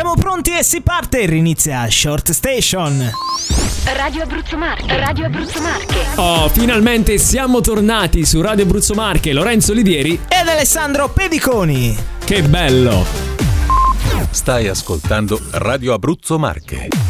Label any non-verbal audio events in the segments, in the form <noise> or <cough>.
Siamo pronti e si parte, inizia Short Station. Radio Abruzzo Marche, Radio Abruzzo Marche. Oh, finalmente siamo tornati su Radio Abruzzo Marche, Lorenzo Livieri ed Alessandro Pediconi. Che bello! Stai ascoltando Radio Abruzzo Marche.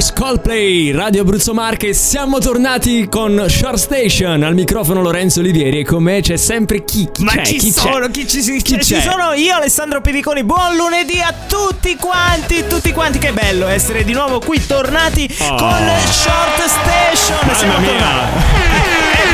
Universe Coldplay, Radio Abruzzo Marche, siamo tornati con Short Station, al microfono Lorenzo Olivieri e con me c'è sempre chi, chi Ma c'è, ci chi sono, c'è? chi ci, Chi ci c'è? sono io, Alessandro Pediconi. Buon lunedì a tutti quanti, tutti quanti. Che bello essere di nuovo qui tornati Oh. con Short Station. Mamma Siamo mia. tornati. Eh,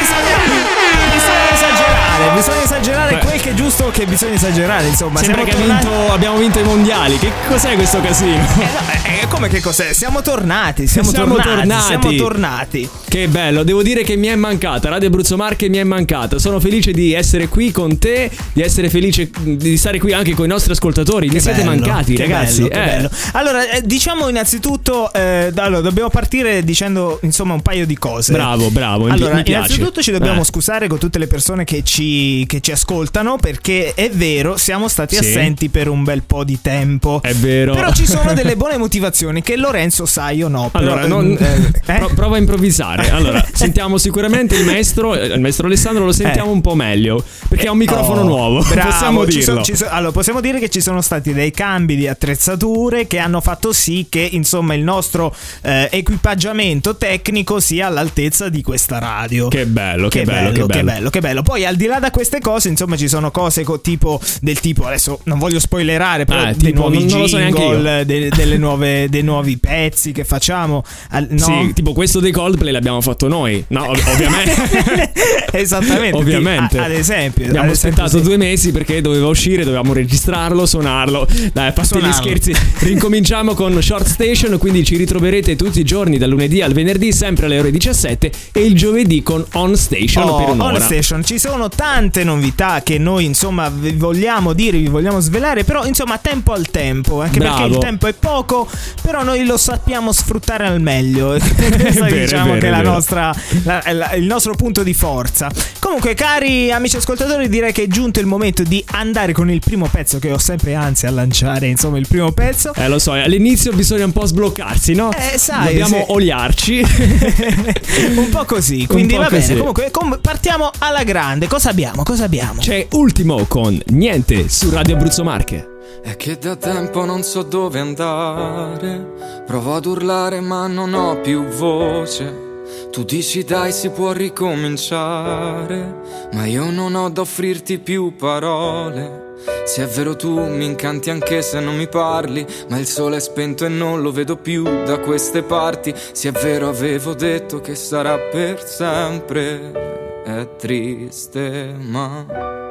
bisogna, esagerare, bisogna esagerare Beh. quel che è giusto che bisogna esagerare. Insomma, Sembra che tornati. vinto- abbiamo vinto i mondiali, che cos'è questo casino? Eh, no, come che cos'è? Siamo tornati, siamo, Siamo tornati, tornati. siamo tornati. Che bello, devo dire che mi è mancata, Radio Abruzzo Marche mi è mancata. Sono felice di essere qui con te, di essere felice di stare qui anche con i nostri ascoltatori. mi siete mancati, che ragazzi. bello, eh. bello. Allora, eh, diciamo innanzitutto, eh, allora, dobbiamo partire dicendo insomma un paio di cose. Bravo, bravo, Allora, innanzitutto ci dobbiamo Eh. scusare con tutte le persone che ci, che ci ascoltano perché è vero, siamo stati Sì. assenti per un bel po' di tempo. È vero. Però ci sono <laughs> delle buone motivazioni che Lorenzo sa, io no. Però, Allora, non- eh, <laughs> eh? pro- prova a improvvisare. Allora, <laughs> sentiamo sicuramente il maestro, eh, il maestro Alessandro lo sentiamo Eh. un po' meglio. Perché ha un microfono Oh, nuovo. <laughs> bravo, Possiamo dirlo. sono- sono- allora, possiamo dire che ci sono stati dei cambi di attrezzature che hanno fatto sì che insomma il nostro eh, equipaggiamento tecnico sia all'altezza di questa radio. Che bello, che, bello, che bello. che bello. Poi al di là da queste cose, insomma, ci sono cose co- tipo del tipo adesso non voglio spoilerare però Ah, dei tipo, nuovi non- non lo so jingle, de- delle nuove, dei nuovi pezzi che facciamo. Al- no? Sì, tipo questo dei Coldplay l'abbiamo fatto noi. No, ov- ovviamente. <laughs> Esattamente. Ovviamente. A- ad esempio. Abbiamo aspettato sì. due mesi perché doveva uscire, dovevamo registrarlo, suonarlo. Dai, parte gli scherzi, rincominciamo con Short Station. Quindi ci ritroverete tutti i giorni, dal lunedì al venerdì, sempre alle ore 17 e il giovedì con On Station Oh, per un'ora. On Station, ci sono tante novità che noi insomma vi vogliamo dire, vi vogliamo svelare, però insomma tempo al tempo, anche Bravo. perché il tempo è poco, però noi lo sappiamo sfruttare al meglio. <laughs> È diciamo che è la nostra, la- la- il nostro punto di forza. Comunque, cari amici ascoltatori, direi che è giunto il momento di andare con il primo pezzo che ho sempre ansia a lanciare, insomma, il primo pezzo. Eh, lo so, all'inizio bisogna un po' sbloccarsi, no? Eh, sai, Dobbiamo se- oliarci. <laughs> un po' così, quindi po' va bene. così. Comunque, com- partiamo alla grande. Cosa abbiamo? Cosa abbiamo? C'è ultimo con Niente su Radio Abruzzo Marche. È che da tempo non so dove andare. Provo ad urlare ma non ho più voce. Tu dici dai si può ricominciare. Ma io non ho da offrirti più parole. Se è vero tu mi incanti anche se non mi parli. Ma il sole è spento e non lo vedo più da queste parti. Se è vero avevo detto che sarà per sempre. È triste ma...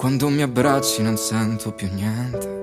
Quando mi abbracci non sento più niente.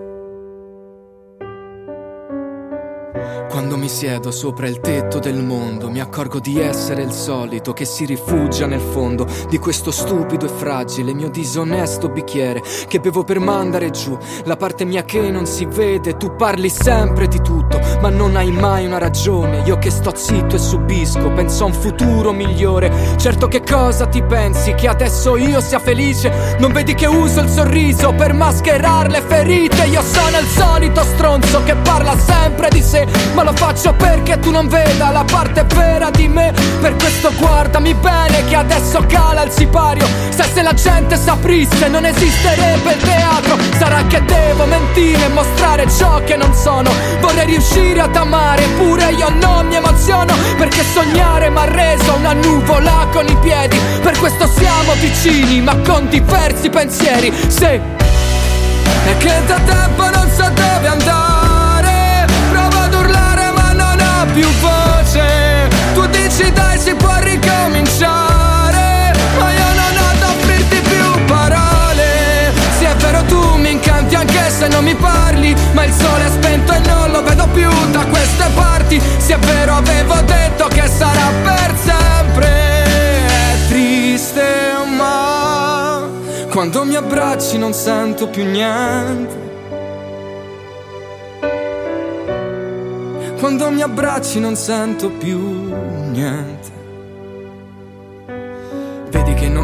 Quando mi siedo sopra il tetto del mondo, mi accorgo di essere il solito che si rifugia nel fondo di questo stupido e fragile mio disonesto bicchiere che bevo per mandare giù la parte mia che non si vede. Tu parli sempre di tutto, ma non hai mai una ragione. Io che sto zitto e subisco, penso a un futuro migliore. Certo che cosa ti pensi? Che adesso io sia felice? Non vedi che uso il sorriso per mascherare le ferite? Io sono il solito stronzo che parla sempre di sé, ma lo faccio perché tu non veda la parte vera di me. Per questo guardami bene che adesso cala il sipario. Sai se la gente saprisse non esisterebbe il teatro. Sarà che devo mentire e mostrare ciò che non sono. Vorrei riuscire ad amare, eppure io non mi emoziono. Perché sognare m'ha reso una nuvola con i piedi. Per questo siamo vicini, ma con diversi pensieri. Se è che da tempo non so dove andare parti Se è vero avevo detto che sarà per sempre È triste ma quando mi abbracci non sento più niente. Quando mi abbracci non sento più niente.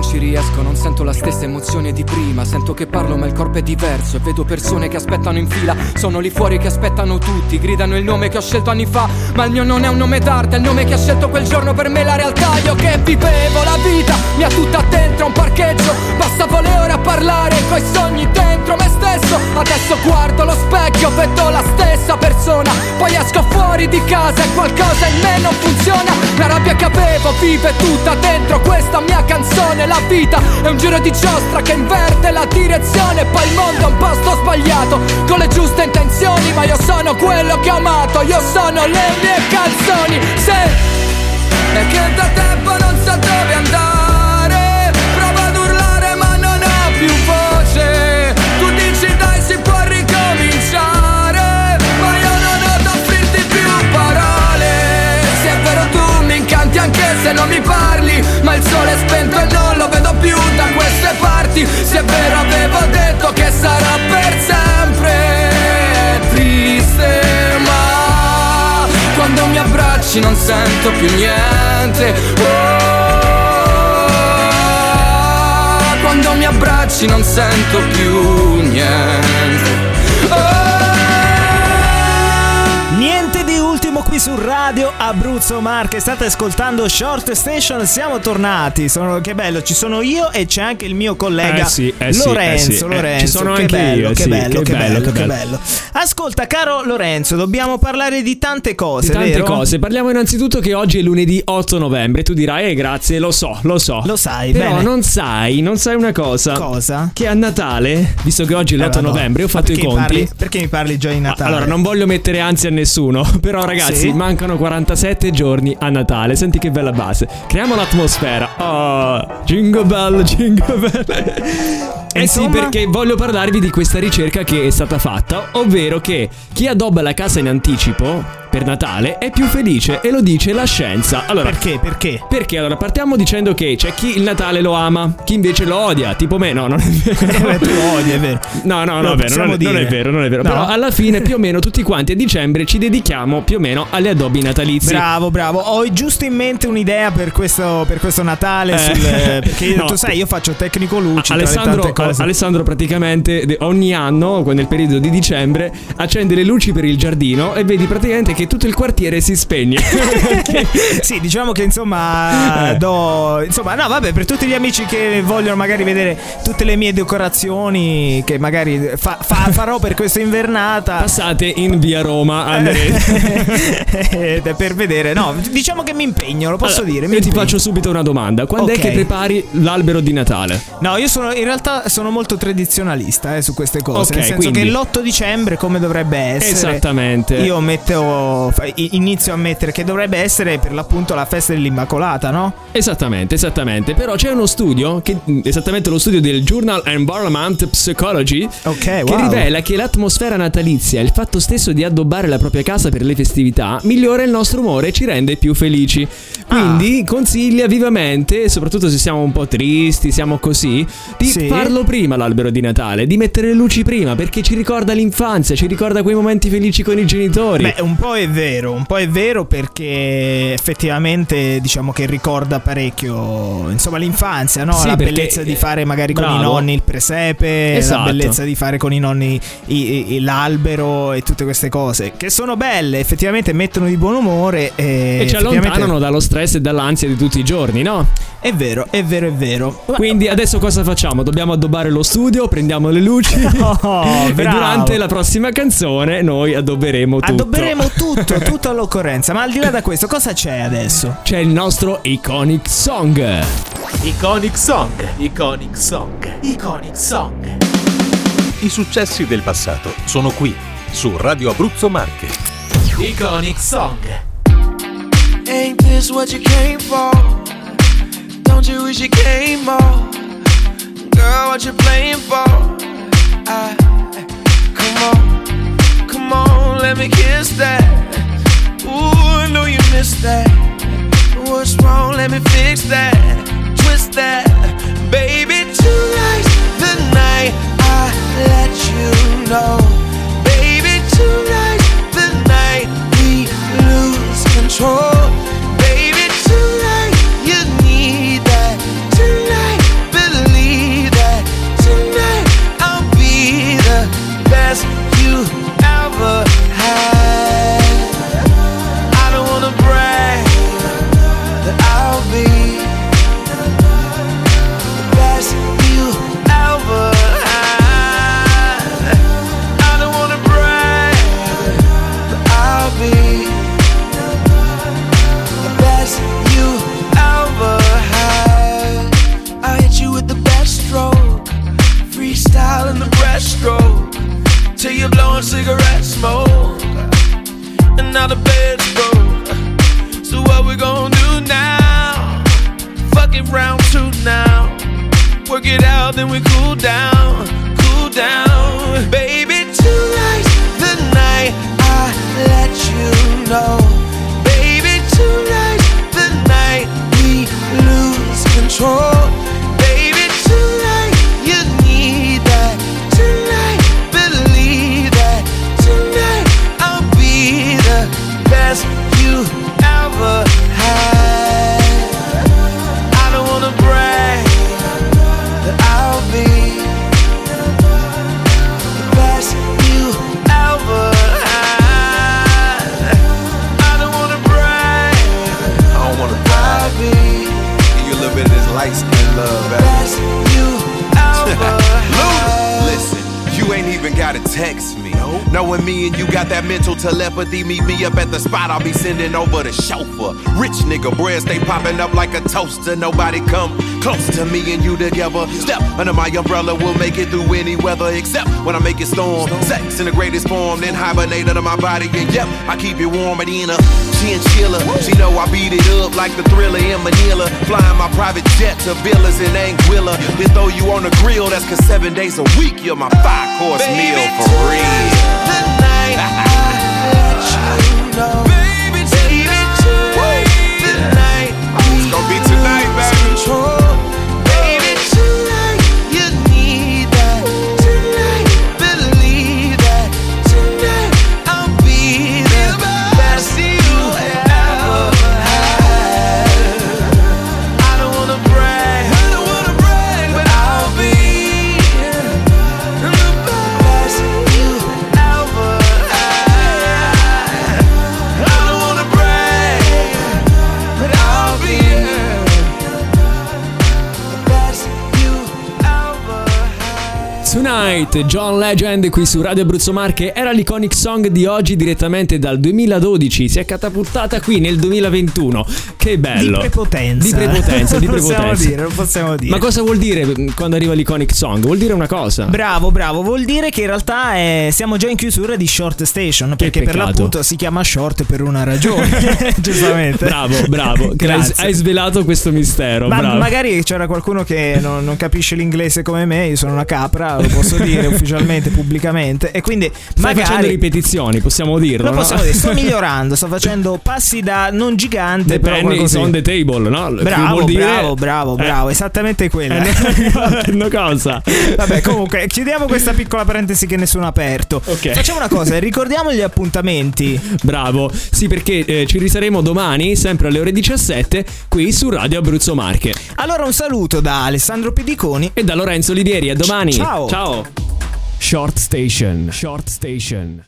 Non ci riesco, non sento la stessa emozione di prima. Sento che parlo ma il corpo è diverso e vedo persone che aspettano in fila. Sono lì fuori che aspettano tutti, gridano il nome che ho scelto anni fa. Ma il mio non è un nome d'arte, è il nome che ha scelto quel giorno per me la realtà. Io che vivevo la vita, mi ha tutta dentro un parcheggio. Passavo le ore a parlare coi sogni dentro me stesso. Adesso guardo lo specchio, vedo la stessa persona. Poi esco fuori di casa e qualcosa in me non funziona. La rabbia che avevo vive tutta dentro questa mia canzone. La vita è un giro di giostra che inverte la direzione. Poi il mondo è un posto sbagliato, con le giuste intenzioni. Ma io sono quello che ho amato, io sono le mie canzoni. Se è che da tempo non so dove andare. Non mi parli. Ma il sole è spento e non lo vedo più da queste parti. Se è vero avevo detto che sarà per sempre. Triste ma quando mi abbracci non sento più niente. Oh, quando mi abbracci non sento più niente. Oh, qui su Radio Abruzzo Marche. State ascoltando Short Station. Siamo tornati. Sono, che bello, ci sono io e c'è anche il mio collega Eh sì, eh sì, Lorenzo. eh sì. Eh, Lorenzo, ci sono che anche bello, io, che bello, che che bello, bello, che bello. bello. Ascolta, caro Lorenzo, dobbiamo parlare di tante cose, Tante vero? cose. Parliamo innanzitutto che oggi è lunedì 8 novembre. Tu dirai, eh, grazie, lo so, lo so. Lo sai, Però bene. non sai, non sai una cosa. Cosa? Che a Natale, visto che oggi è Eh, l'8 madonna. novembre, ho fatto i conti. parli- perché mi parli già di Natale? Allora, non voglio mettere ansia a nessuno, <laughs> però ragazzi, Sì? mancano 47 giorni a Natale. Senti che bella base. Creiamo l'atmosfera. Oh, jingle bell, jingle bell. Eh sì, Insomma? perché voglio parlarvi di questa ricerca che è stata fatta, ovvero che chi addobba la casa in anticipo per Natale è più felice e lo dice la scienza. Allora, Perché? Perché? perché allora partiamo dicendo che c'è chi il Natale lo ama, chi invece lo odia, tipo me, no, non è vero. <laughs> Eh, tu lo odi, è vero. No, no, no, vero, non, è, non è vero, non è vero. No? Però alla fine più o meno tutti quanti a dicembre ci dedichiamo più o meno alle addobbi natalizi. Bravo, bravo. Ho giusto in mente un'idea per questo, per questo Natale. Eh, sul- perché <laughs> no. tu sai, io faccio tecnico luci. Alessandro, cose. Alessandro praticamente ogni anno, nel periodo di dicembre, accende le luci per il giardino e vedi praticamente che tutto il quartiere si spegne. <laughs> sì, diciamo che insomma, Eh. do, insomma, no, vabbè, per tutti gli amici che vogliono magari vedere tutte le mie decorazioni, che magari fa- fa- farò per questa invernata. Passate in via Roma, andrete. <laughs> Eh, per vedere, no, diciamo che mi impegno, lo posso Allora, dire. Io ti impegno. faccio subito una domanda. Quando Ok. è che prepari l'albero di Natale? No, io sono in realtà sono molto tradizionalista eh, su queste cose. Ok, nel senso quindi- che l'8 dicembre, come dovrebbe essere, Esattamente. Io metto, inizio a mettere che dovrebbe essere per l'appunto la festa dell'Immacolata, no? Esattamente, esattamente. Però c'è uno studio, che, esattamente lo studio del Journal Environment Psychology, Ok, che wow. rivela che l'atmosfera natalizia e il fatto stesso di addobbare la propria casa per le festività migliora il nostro umore e ci rende più felici. Quindi Ah. consiglia vivamente, soprattutto se siamo un po' tristi, siamo così, di Sì. farlo prima l'albero di Natale, di mettere le luci prima, perché ci ricorda l'infanzia, ci ricorda quei momenti felici con i genitori. Beh, un po' è vero, un po' è vero perché effettivamente diciamo che ricorda parecchio, insomma, l'infanzia, no? Sì, la perché- bellezza di fare magari con i nonni il presepe, Esatto. la bellezza di fare con i nonni i- i- i- l'albero e tutte queste cose, che sono belle, effettivamente mettono di buon umore e, e ci effettivamente- allontanano dallo stress e dall'ansia di tutti i giorni, no? È vero, è vero, è vero. Quindi adesso cosa facciamo? Dobbiamo addobbare lo studio, prendiamo le luci <laughs> Oh, e bravo. durante la prossima canzone noi addobberemo tutto. Addobberemo tutto, <laughs> tutto all'occorrenza. Ma al di là da questo, cosa c'è adesso? C'è il nostro iconic song. Iconic Song, Iconic Song, Iconic Song. I successi del passato sono qui, su Radio Abruzzo Marche. Iconic Song. Ain't this what you came for? Don't you wish you came more? Girl, what you playing for? I, come on, come on, let me kiss that. Ooh, I know you missed that. What's wrong? Let me fix that. Twist that, baby. Tonight's the night I let you know, then we cool down, cool down. And you got that mental telepathy, meet me up at the spot. I'll be sending over the chauffeur. Rich nigga, bread stay popping up like a toaster. Nobody come close to me and you together. Step under my umbrella, we'll make it through any weather except when I make it storm. Sex in the greatest form, then hibernate under my body. And yep, I keep it warmer than a chinchilla. She know I beat it up like the thriller in Manila. Flying my private jet to villas in Anguilla. Then throw you on the grill, that's cause seven days a week you're my five course meal for real. Tonight, Baby, tonight, it's gonna be tonight, baby. Baby, Tonight, John Legend qui su Radio Abruzzo Marche era l'iconic song di oggi direttamente dal 2012, si è catapultata qui nel 2021. Che bello. Di prepotenza. Di prepotenza, di Non <laughs> possiamo prepotenza. dire, non possiamo dire. Ma cosa vuol dire mm, quando arriva l'iconic song? Vuol dire una cosa. Bravo, bravo, vuol dire che in realtà eh, siamo già in chiusura di Short Station perché per l'appunto si chiama Short per una ragione, <laughs> <laughs> giustamente. Bravo, bravo, Grazie. hai svelato questo mistero. Ma bravo. magari c'era qualcuno che non, non capisce l'inglese come me, io sono una capra, lo posso dire ufficialmente, pubblicamente, e quindi Stai facendo magari... ripetizioni, possiamo dirlo. Lo no? possiamo dire, sto <laughs> migliorando, sto facendo passi da non gigante, The però penny is on the table, no? Bravo, dire- bravo, bravo, Eh, bravo, esattamente quella. eh, <laughs> no, cosa? Vabbè, comunque, chiudiamo questa piccola parentesi che nessuno ha aperto. Ok. Facciamo una cosa, ricordiamo gli appuntamenti. Bravo, sì perché eh, ci riseremo domani, sempre alle ore 17, qui su Radio Abruzzo Marche. Allora un saluto da Alessandro Pediconi E da Lorenzo Livieri, a domani. Ciao. Ciao. Short Station. Short Station.